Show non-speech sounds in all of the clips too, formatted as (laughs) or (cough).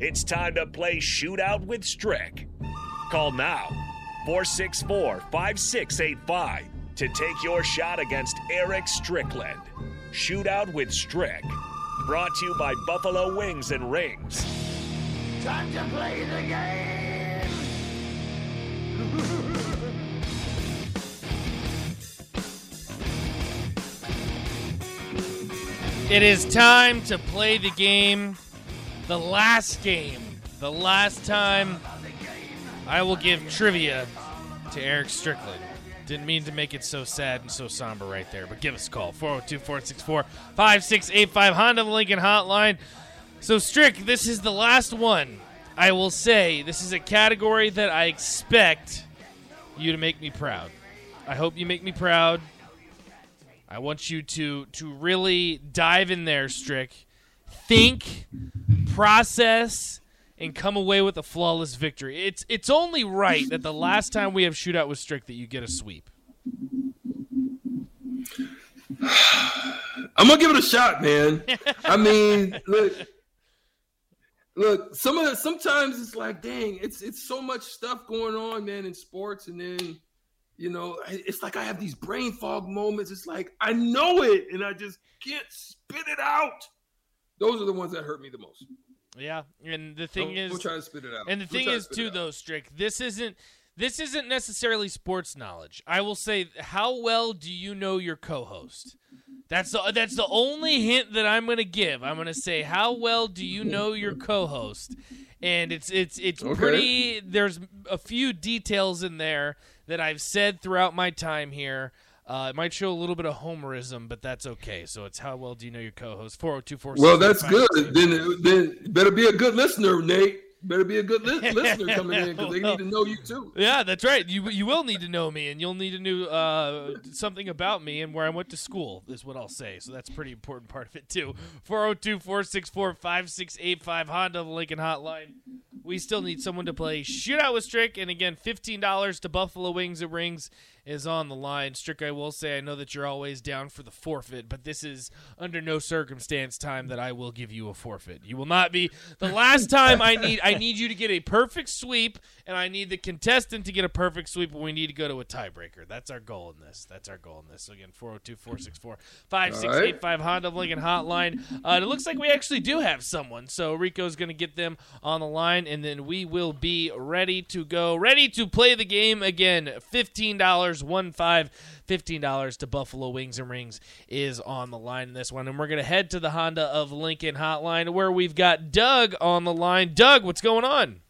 It's time to play Shootout with Strick. Call now 464 5685 to take your shot against Eric Strickland. Shootout with Strick. Brought to you by Buffalo Wings and Rings. Time to play the game! It is time to play the game. The last game. The last time I will give trivia to Eric Strickland. Didn't mean to make it so sad and so somber right there, but give us a call 402 464 5685 Honda Lincoln Hotline. So, Strick, this is the last one. I will say this is a category that I expect you to make me proud. I hope you make me proud. I want you to to really dive in there, Strick. Think, process, and come away with a flawless victory. It's it's only right that the last time we have shootout with Strick that you get a sweep. I'm gonna give it a shot, man. I mean, (laughs) look, look. Some of the, sometimes it's like, dang, it's it's so much stuff going on, man, in sports, and then you know, it's like I have these brain fog moments. It's like I know it, and I just can't spit it out. Those are the ones that hurt me the most. Yeah, and the thing We'll- is, we'll try to spit it out. And the thing try to is, too, though, Strick, this isn't this isn't necessarily sports knowledge. I will say, how well do you know your co-host? That's the that's the only hint that I'm going to give. I'm going to say, how well do you know your co-host? And it's it's it's Okay. pretty. There's a few details in there that I've said throughout my time here. Uh, it might show a little bit of homerism, but that's okay. So it's how well do you know your co-host? Four zero two four. Well, that's good. Then, then better be a good listener, Nate. Better be a good li- (laughs) listener coming in because they need to know you too. Yeah, that's right. You you will need to know me, and you'll need to know uh, something about me and where I went to school. Is what I'll say. So that's a pretty important part of it too. 402-464-5685 Honda the Lincoln Hotline. We still need someone to play Shootout with Strick, and again, fifteen dollars to Buffalo Wings and Rings is on the line. Strick, I will say, I know that you're always down for the forfeit, but this is under no circumstance time that I will give you a forfeit. You will not be the last time I need. I need you to get a perfect sweep, and I need the contestant to get a perfect sweep, and we need to go to a tiebreaker. That's our goal in this. That's our goal in this. So again, 402-464-5685 Honda Lincoln Hotline. Uh, it looks like we actually do have someone, so Rico's going to get them on the line, and then we will be ready to go, ready to play the game again. Fifteen dollars, one five. Fifteen dollars to Buffalo Wings and Rings is on the line in this one, and we're going to head to the Honda of Lincoln Hotline where we've got Doug on the line. Doug, what's going on?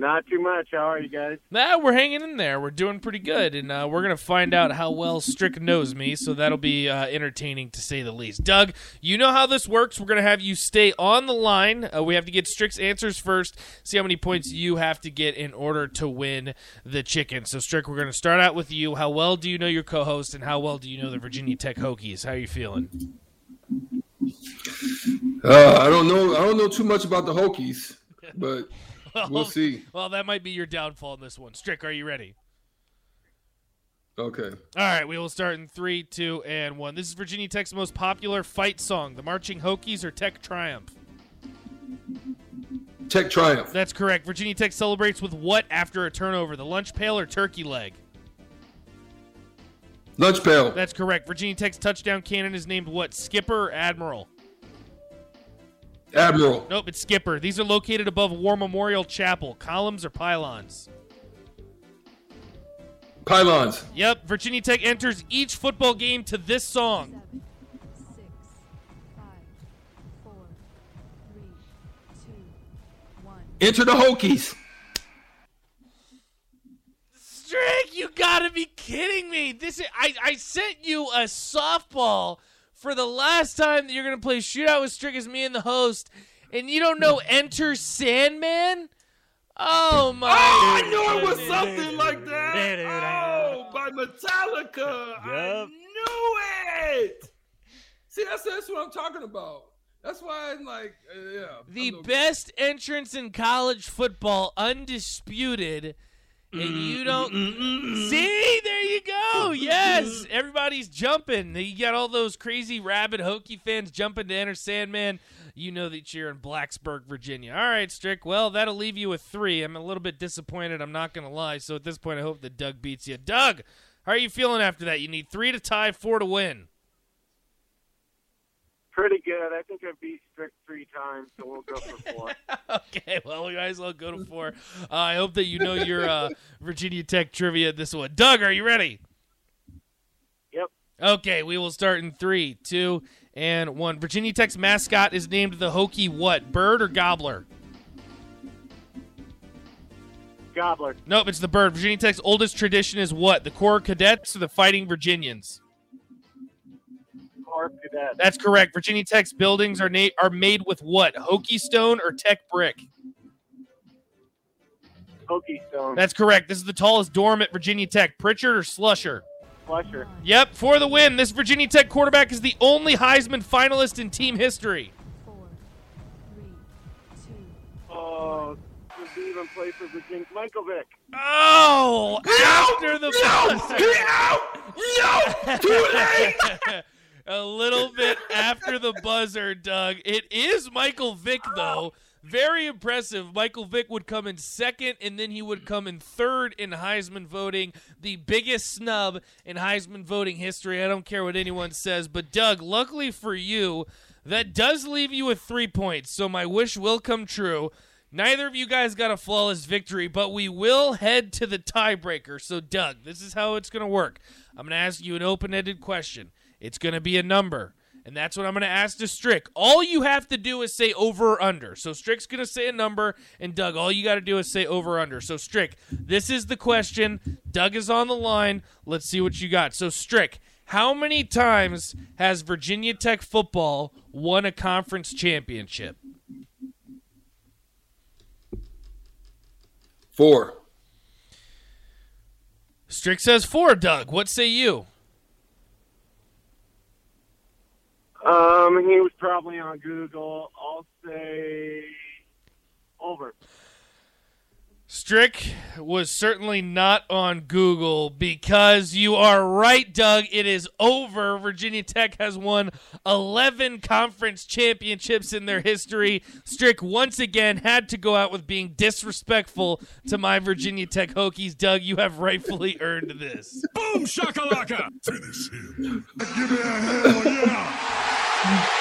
Not too much. How are you guys? Nah, we're hanging in there. We're doing pretty good, and uh, we're gonna find out how well Strick knows me. So that'll be uh, entertaining to say the least. Doug, you know how this works. We're gonna have you stay on the line. Uh, we have to get Strick's answers first. See how many points you have to get in order to win the chicken. So Strick, we're gonna start out with you. How well do you know your co-host, and how well do you know the Virginia Tech Hokies? How are you feeling? Uh, I don't know. I don't know too much about the Hokies, but we'll see. Well, that might be your downfall in this one. Strick, are you ready? Okay. All right, we will start in three, two, and one. This is Virginia Tech's most popular fight song, "The Marching Hokies" or "Tech Triumph." Tech Triumph. That's correct. Virginia Tech celebrates with what after a turnover? The lunch pail or turkey leg? Lunch pail. That's correct. Virginia Tech's touchdown cannon is named what? Skipper or Admiral? Admiral. Nope, it's Skipper. These are located above War Memorial Chapel. Columns or pylons? Pylons. Yep. Virginia Tech enters each football game to this song. Enter the Hokies. Strick, you gotta be kidding me! This is, I I sent you a softball for the last time that you're gonna play shootout with Strick as me and the host, and you don't know Enter Sandman? Oh my! Oh, I knew it was something like that. Oh, by Metallica. I knew it. See, that's that's what I'm talking about. That's why I'm like, uh, yeah. The no- best entrance in college football, undisputed. And mm-hmm, you mm-hmm, don't mm-hmm, see. There you go. Yes, everybody's jumping. You got all those crazy rabid Hokie fans jumping to enter Sandman. you know that you're in Blacksburg, Virginia. All right, Strick. Well, that'll leave you with three. I'm a little bit disappointed. I'm not going to lie. So at this point, I hope that Doug beats you. Doug, how are you feeling after that? You need three to tie, four to win. Pretty good. I think I beat Strick three times, so we'll go for four. (laughs) okay, well, we might as well go to four. Uh, I hope that you know your uh, Virginia Tech trivia this one. Doug, are you ready? Yep. Okay, we will start in three, two, and one. Virginia Tech's mascot is named the Hokie what? Bird or gobbler? Gobbler. Nope, it's the bird. Virginia Tech's oldest tradition is what? The Corps Cadets or the Fighting Virginians? Corps Cadet. That's correct. Virginia Tech's buildings are na- are made with what? Hokie stone or Tech brick? Hokie Stone. That's correct. This is the tallest dorm at Virginia Tech. Pritchard or Slusher? Flusher. Yep, for the win. This Virginia Tech quarterback is the only Heisman finalist in team history. four, three, two, Oh, did he even play for Virginia? Michael Vick. Oh, after the no, buzzer. get out! No, too late. (laughs) A little bit after the buzzer, Doug. It is Michael Vick, though. Very impressive. Michael Vick would come in second, and then he would come in third in Heisman voting. The biggest snub in Heisman voting history. I don't care what anyone says. But, Doug, luckily for you, that does leave you with three points. So my wish will come true. Neither of you guys got a flawless victory, but we will head to the tiebreaker. So, Doug, this is how it's going to work. I'm going to ask you an open ended question. It's going to be a number. And that's what I'm going to ask to Strick. All you have to do is say over or under. So Strick's going to say a number, and Doug, all you got to do is say over or under. So Strick, this is the question. Doug is on the line. Let's see what you got. So Strick, how many times has Virginia Tech football won a conference championship? Four. Strick says four. Doug, what say you? Um, he was probably on Google. I'll say over. Strick was certainly not on Google because you are right, Doug. It is over. Virginia Tech has won 11 conference championships in their history. Strick once again had to go out with being disrespectful to my Virginia Tech Hokies. Doug, you have rightfully earned this. Boom shakalaka! Finish him. Give me a hell yeah. (laughs)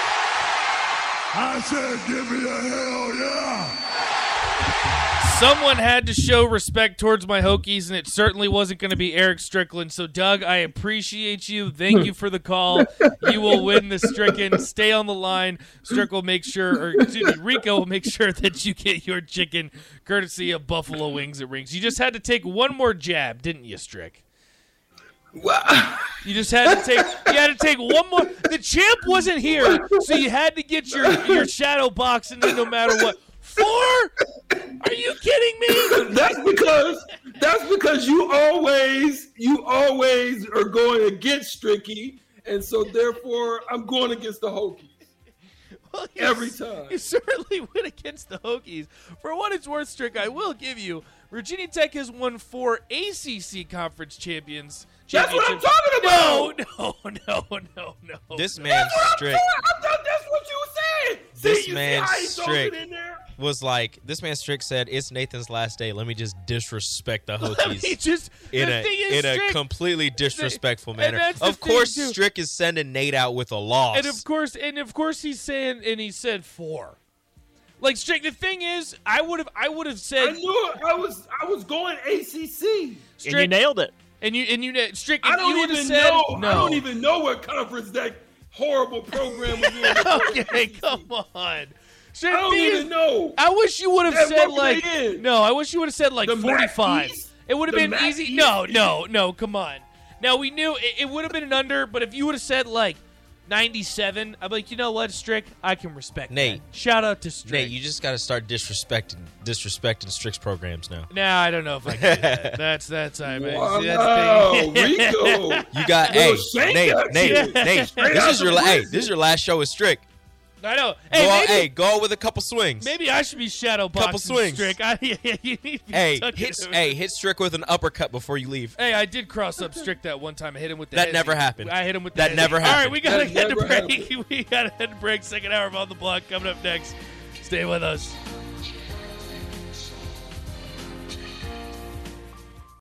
I said, give me a hell yeah. Someone had to show respect towards my Hokies, and it certainly wasn't going to be Eric Strickland. So, Doug, I appreciate you. Thank you for the call. You will win the Stricken. Stay on the line. Strick will make sure, or excuse me, Rico will make sure that you get your chicken courtesy of Buffalo Wings at Rings. You just had to take one more jab, didn't you, Strick? Wow. You just had to take you had to take one more. The champ wasn't here, so you had to get your your shadow box in no matter what. Four? Are you kidding me? (laughs) That's because that's because you always you always are going against Stricky, and so therefore I'm going against the Hokies. Well, Every time. You certainly (laughs) went against the Hokies. For what it's worth, Strick, I will give you Virginia Tech has won four ACC conference champions. That's what I'm talking about. No, (laughs) no, no, no, no. This man's That's what I'm strict saying. I thought that's what you were saying. See, This you man's see how he throws strict. it in there? was like this man strict said it's Nathan's last day. Let me just disrespect the Let me Hokies just in the a thing is, in a completely disrespectful and manner. Of course, thing. Strick is sending Nate out with a loss. and of course, and of course, he's saying, and he said four. Like Strick, the thing is, I would have, I would have said, I said, knew it. I was I was going ACC. Strick, and you nailed it. and you, and you, Strick, if I don't you even said, know. no, I don't even know what conference that horrible program was in. (laughs) okay, come (laughs) on. Strick, I don't thing even know. I wish you would have Yeah, said like they no. I wish you would have said like The MAC forty-five. East? It would have been MAC easy. East? No, no, no. Come on. Now we knew it, it would have been an under, but if you would have said like ninety-seven, I'm like, you know what, Strick, I can respect Nate. that. Shout out to Strick. Nate, you just got to start disrespecting disrespecting Strick's programs now. Nah, I don't know if I can do that. (laughs) That's that's I mean, Wow, see, that's the thing. Rico. (laughs) You got Little hey shank Nate. Nate Nate. This is your la- hey this is your last show with Strick. I know. Go Hey, out, maybe, hey, go out with a couple swings. maybe I should be shadow boxing Couple swings. Strick. (laughs) I, yeah, you need to hey, hit, hey, hit Strick with an uppercut before you leave. Hey, I did cross up Strick that one time. I hit him with the That hezzy. never happened. I hit him with the That hezzy. never All right, we gotta That head to never break. (laughs) we gotta head to break. Second hour of on the block coming up next. Stay with us.